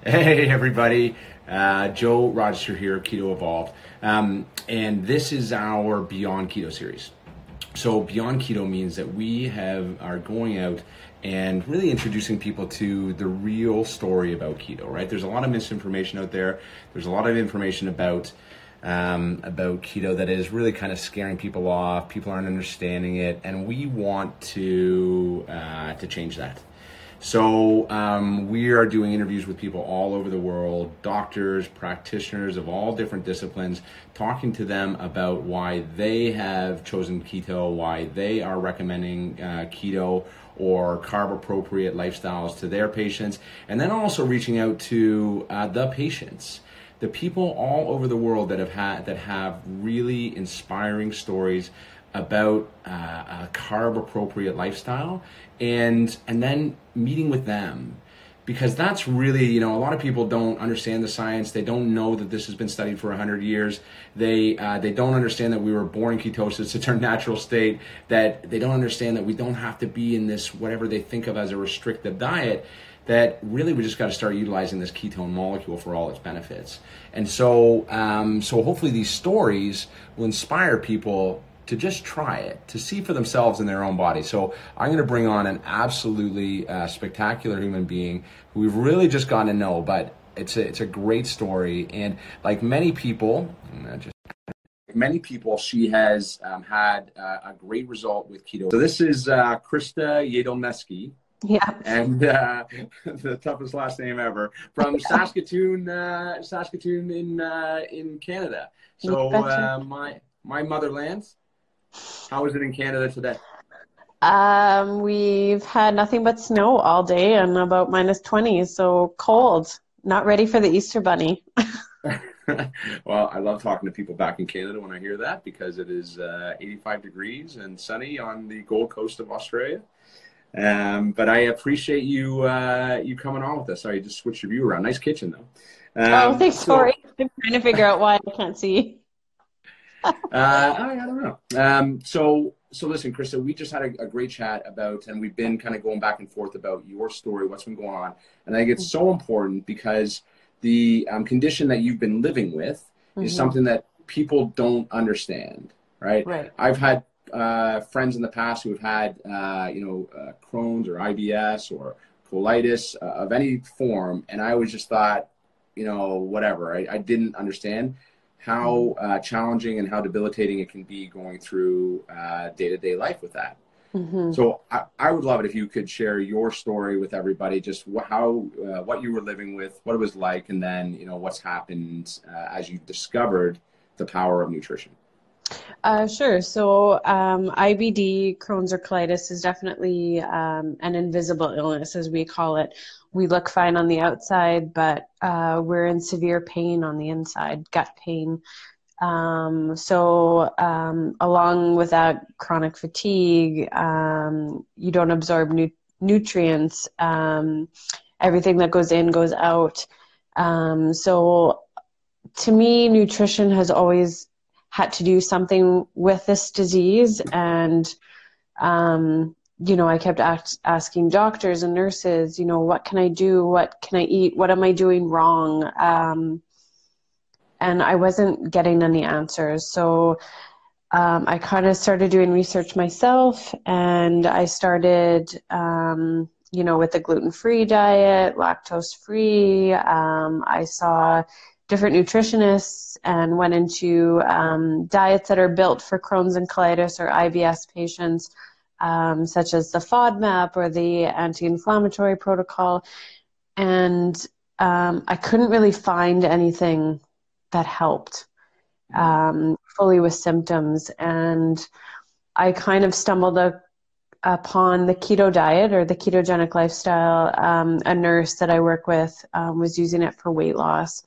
Hey, everybody. Uh, Joe Rochester here, Keto Evolved. Um, and this is our Beyond Keto series. So, Beyond Keto means that we have are going out and really introducing people to the real story about keto, right? There's a lot of misinformation out there. There's a lot of information about um, about keto that is really kind of scaring people off. People aren't understanding it, and we want to uh, to change that. So um, we are doing interviews with people all over the world, doctors, practitioners of all different disciplines, talking to them about why they have chosen keto, why they are recommending uh, keto or carb appropriate lifestyles to their patients, and then also reaching out to uh, the patients. The people all over the world that have had that have really inspiring stories about uh, a carb appropriate lifestyle and and then meeting with them. Because that's really you know a lot of people don't understand the science. They don't know that this has been studied for 100 years. They uh, they don't understand that we were born in ketosis. It's our natural state. That they don't understand that we don't have to be in this whatever they think of as a restrictive diet that really we just got to start utilizing this ketone molecule for all its benefits. And so um, so hopefully these stories will inspire people to just try it, to see for themselves in their own body. So I'm going to bring on an absolutely uh, spectacular human being who we've really just gotten to know, but it's a, it's a great story. And like many people, just many people, she has um, had uh, a great result with keto. So this is uh, Christa Yagelnesky. Yeah. And uh, the toughest last name ever from Saskatoon, uh, Saskatoon in uh, in Canada. So uh, my my motherland. How is it in Canada today? Um, we've had nothing but snow all day and about minus 20, so cold. Not ready for the Easter Bunny. well, I love talking to people back in Canada when I hear that because it is uh, 85 degrees and sunny on the Gold Coast of Australia. Um, but I appreciate you uh, you coming on with us. Sorry, just switched your view around. Nice kitchen though. Oh, um, oh, thanks. So, sorry, I'm trying to figure out why I can't see uh, I, I, don't know. Um, so, so listen, Christa, we just had a, a, great chat about, and we've been kind of going back and forth about your story, what's been going on, and I think it's so important because the um, condition that you've been living with mm-hmm. is something that people don't understand, right? Right. I've had uh, friends in the past who have had, uh, you know, uh, Crohn's or IBS or colitis uh, of any form, and I always just thought, you know, whatever. I, I didn't understand how uh, challenging and how debilitating it can be going through day to day life with that. Mm-hmm. So I, I, would love it if you could share your story with everybody, just wh- how uh, what you were living with, what it was like, and then you know what's happened uh, as you discovered the power of nutrition. Uh, sure. So um, IBD, Crohn's or colitis, is definitely um, an invisible illness, as we call it we look fine on the outside, but uh, we're in severe pain on the inside, gut pain. Um, so, um, along with that, chronic fatigue, um, you don't absorb nu- nutrients. Um, everything that goes in goes out. So, to me, nutrition has always had to do something with this disease, and um, you know, I kept ask, asking doctors and nurses, you know, what can I do? What can I eat? What am I doing wrong? Um, and I wasn't getting any answers. So um, I kind of started doing research myself, and I started, um, you know, with the gluten free diet, lactose free. Um, I saw different nutritionists and went into um, diets that are built for Crohn's and colitis or IBS patients um, such as the FODMAP or the anti-inflammatory protocol, and um, I couldn't really find anything that helped um, fully with symptoms, and I kind of stumbled a, upon the keto diet or the ketogenic lifestyle. Um, a nurse that I work with um, was using it for weight loss.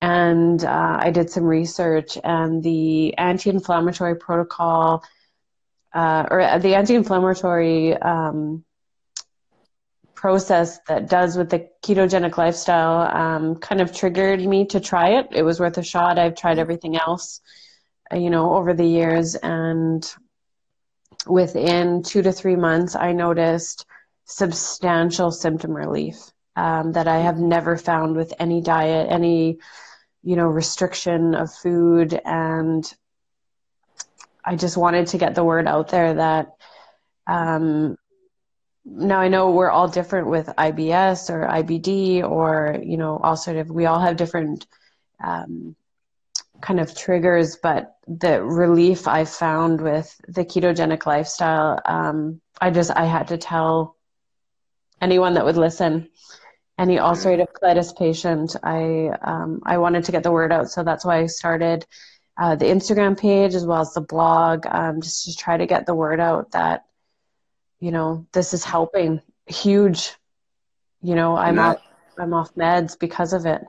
And uh, I did some research, and the anti inflammatory protocol uh, or the anti-inflammatory um, process that does with the ketogenic lifestyle um, kind of triggered me to try it. It was worth a shot. I've tried everything else, uh, you know, over the years, and within two to three months, I noticed substantial symptom relief. um, that I have never found with any diet, any you know restriction of food, and I just wanted to get the word out there that. Um, now I know we're all different with IBS or IBD or you know all sort of we all have different um, kind of triggers, but the relief I found with the ketogenic lifestyle, um, I just I had to tell anyone that would listen, any ulcerative colitis patient, I um, I wanted to get the word out, so that's why I started uh, the Instagram page as well as the blog, um, just to try to get the word out that you know this is helping huge. You know, I'm that, off I'm off meds because of it.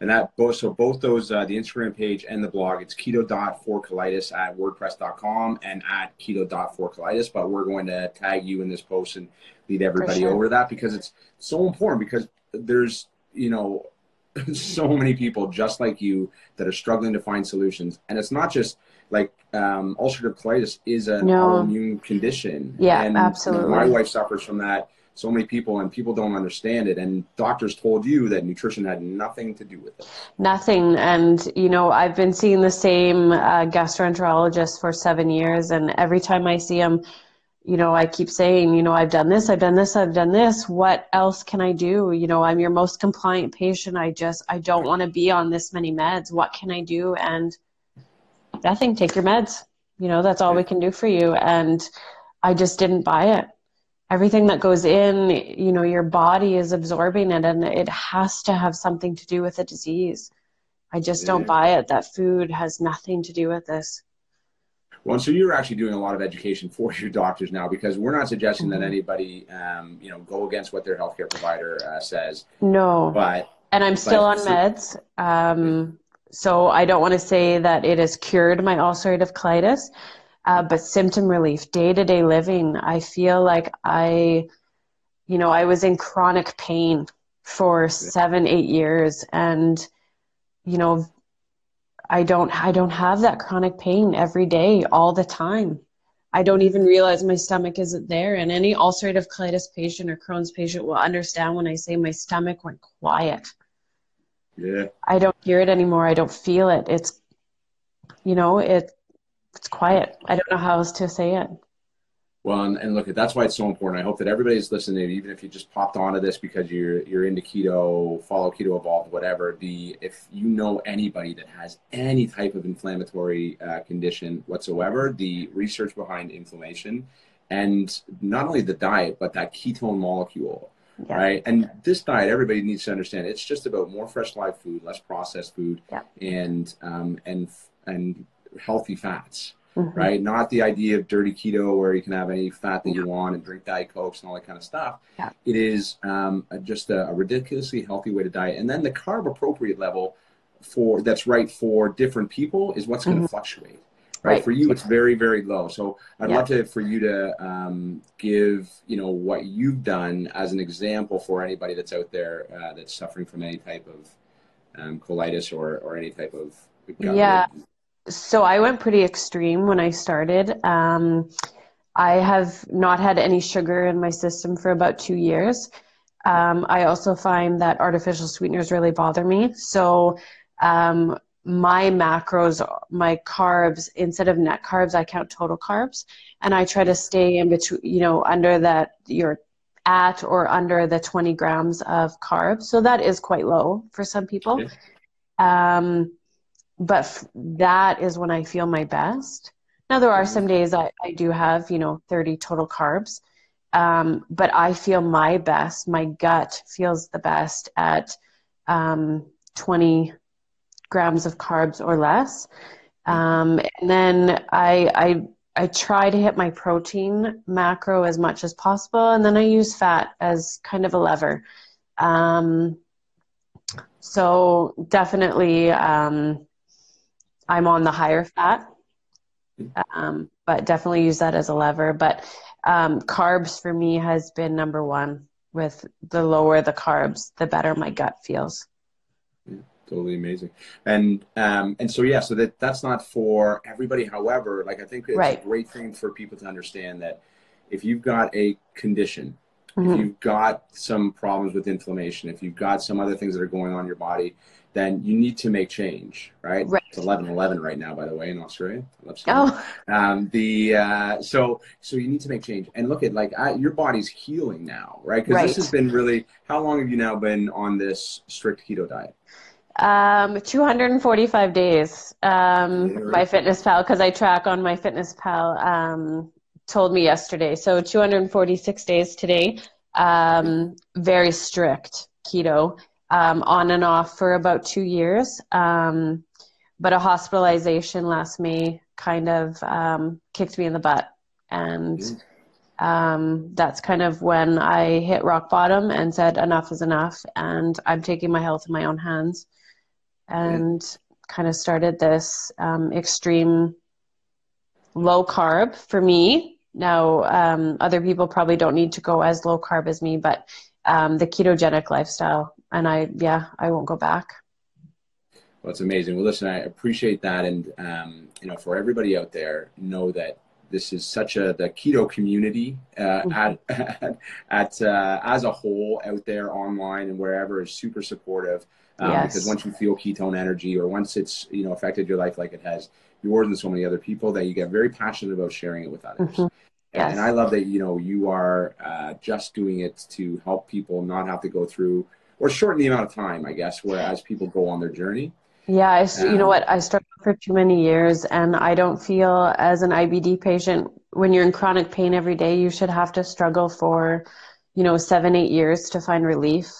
And that both so both those uh, the Instagram page and the blog, it's keto dot for colitis at wordpress.com and at keto dot for colitis. But we're going to tag you in this post and lead everybody sure. over that because it's so important because there's you know so many people just like you that are struggling to find solutions. And it's not just like um, ulcerative colitis is an no. autoimmune condition. Yeah, and, absolutely. My wife suffers from that so many people and people don't understand it. And doctors told you that nutrition had nothing to do with it. Nothing. And you know i've been seeing the same uh, gastroenterologist for seven years. And every time i see him you know i keep saying you know i've done this i've done this i've done this. What else can i do? You know i'm your most compliant patient. I just i don't want to be on this many meds. What can i do? And nothing. Take your meds. You know that's all we can do for you. And i just didn't buy it everything that goes in, you know, your body is absorbing it and it has to have something to do with the disease. I just don't buy it that food has nothing to do with this. Well, so you're actually doing a lot of education for your doctors now because we're not suggesting mm-hmm. that anybody, um, you know, go against what their healthcare provider uh, says. No. But and I'm still on meds. Um, so I don't want to say that it has cured my ulcerative colitis, uh, but symptom relief, day to day living, I feel like I, you know, I was in chronic pain for seven, eight years, and you know, I don't, I don't have that chronic pain every day, all the time. I don't even realize my stomach isn't there. And any ulcerative colitis patient or Crohn's patient will understand when I say my stomach went quiet. Yeah. I don't hear it anymore. I don't feel it. It's, you know, it it's quiet. I don't know how else to say it. Well, and, and, look, that's why it's so important. I hope that everybody's listening, even if you just popped onto this because you're you're into keto, follow keto evolved, whatever. The if you know anybody that has any type of inflammatory uh, condition whatsoever, the research behind inflammation, and not only the diet, but that ketone molecule, yeah. right? And this diet, everybody needs to understand. It's just about more fresh live food, less processed food, yeah. and um, and and healthy fats, mm-hmm. right? Not the idea of dirty keto where you can have any fat that you want and drink diet cokes and all that kind of stuff. Yeah. It is um, a, just a, a, ridiculously healthy way to diet, and then the carb appropriate level for that's right for different people is what's going to mm-hmm. fluctuate. Right. right. For you, it's very, very low. So I'd yeah. love to for you to um, give, you know, what you've done as an example for anybody that's out there uh, that's suffering from any type of um, colitis or, or any type of yeah so I went pretty extreme when I started. Um, I have not had any sugar in my system for about two years. Um, I also find that artificial sweeteners really bother me. So um, my macros, my carbs, instead of net carbs, I count total carbs, and I try to stay in between, you know, under that you're at or under the 20 grams of carbs. So that is quite low for some people. Um, but f- that is when I feel my best. Now there are some days I, I do have, you know, 30 total carbs. Um, but I feel my best. My gut feels the best at um, 20 grams of carbs or less. Um, and then I, I, I try to hit my protein macro as much as possible. And then I use fat as kind of a lever. Um, so definitely, um, I'm on the higher fat, um, but definitely use that as a lever. But um, carbs for me has been number one. With the lower the carbs, the better my gut feels. Yeah, totally amazing, and um, and so yeah, so that that's not for everybody. However, like I think it's right. a great thing for people to understand that if you've got a condition mm-hmm. if you've got some problems with inflammation, if you've got some other things that are going on in your body, then you need to make change, right? right. It's 11 11 right now, by the way, in Australia. Oh. Um, the, uh, so, so you need to make change and look at like uh, your body's healing now, right? Because right. this has been really, how long have you now been on this strict keto diet? Um, 245 days. Um, MyFitnessPal, because I track on MyFitnessPal, um, told me yesterday. So 246 days today. Um, very strict keto, um, on and off for about two years. Um, but a hospitalization last May kind of um, kicked me in the butt. And um, that's kind of when I hit rock bottom and said, enough is enough. And I'm taking my health in my own hands and kind of started this um, extreme low carb for me. Now, um, other people probably don't need to go as low carb as me, but um, the ketogenic lifestyle. And I, yeah, I won't go back. Well, it's amazing. Well, listen, I appreciate that. And, um, you know, for everybody out there, know that this is such a, the keto community uh, mm-hmm. at, at uh, as a whole out there online and wherever is super supportive. Um, yes. Because once you feel ketone energy, or once it's you know affected your life like it has yours and so many other people, that you get very passionate about sharing it with others. Mm-hmm. Yes. And I love that you know you are uh, just doing it to help people not have to go through or shorten the amount of time, I guess, whereas people go on their journey. Yeah, I, um, you know um, what? I struggled for too many years, and I don't feel as an IBD patient when you're in chronic pain every day, you should have to struggle for, you know, seven, eight years to find relief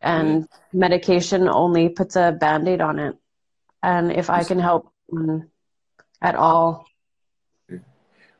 and mm-hmm. medication only puts a band-aid on it and if i can help um, at all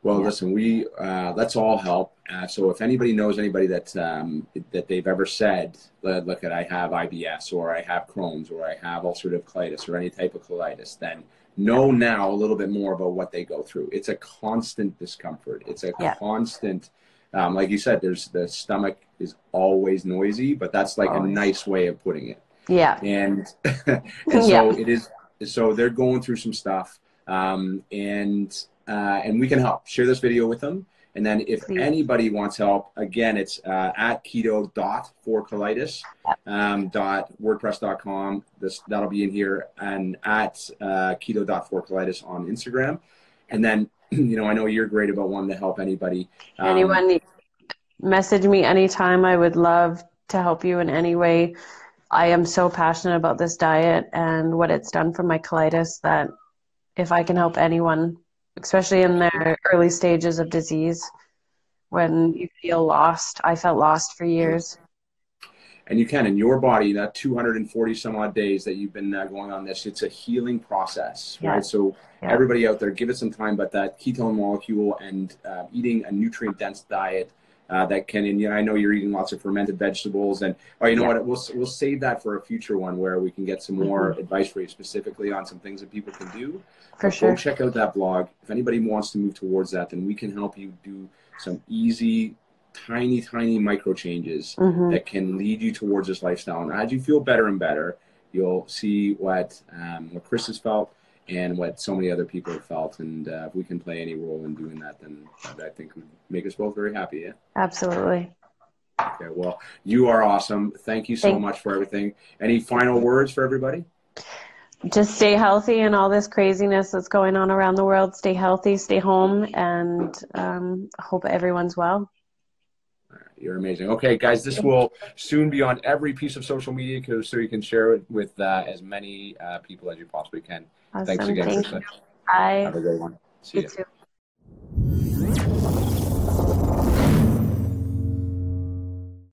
well listen we uh, let's all help uh, so if anybody knows anybody that um, that they've ever said look at i have ibs or i have crohn's or i have ulcerative colitis or any type of colitis then know now a little bit more about what they go through it's a constant discomfort it's a yeah. constant um, like you said, there's the stomach is always noisy, but that's like a nice way of putting it. Yeah. And, and so yeah. it is. So they're going through some stuff, um, and uh, and we can help. Share this video with them. And then if Please. anybody wants help, again, it's uh, at keto dot for colitis um, dot wordpress.com. This that'll be in here and at uh, keto dot for colitis on Instagram. And then you know, I know you're great about wanting to help anybody. Um, Anyone message me anytime. I would love to help you in any way. I am so passionate about this diet and what it's done for my colitis that if I can help anyone, especially in their early stages of disease, when you feel lost, I felt lost for years and you can in your body that 240 some odd days that you've been uh, going on this it's a healing process yeah. right so yeah. everybody out there give it some time but that ketone molecule and uh, eating a nutrient dense diet uh, that can and you know, I know you're eating lots of fermented vegetables and oh you know yeah. what we'll we'll save that for a future one where we can get some more mm-hmm. advice for you specifically on some things that people can do. For sure. Go check out that blog. If anybody wants to move towards that, then we can help you do some easy tiny, tiny micro changes mm-hmm. that can lead you towards this lifestyle. And as you feel better and better, you'll see what um, what Chris has felt and what so many other people have felt. And uh, if we can play any role in doing that, then I think would make us both very happy. Yeah. Absolutely. Okay. Well, you are awesome. Thank you so Thank much for everything. Any final words for everybody? Just stay healthy and all this craziness that's going on around the world. Stay healthy, stay home, and um, hope everyone's well. You're amazing. Okay, guys, this will soon be on every piece of social media so you can share it with uh, as many uh, people as you possibly can. Awesome. Thanks again, Thank Bye. Have a great one. See you. you. Too.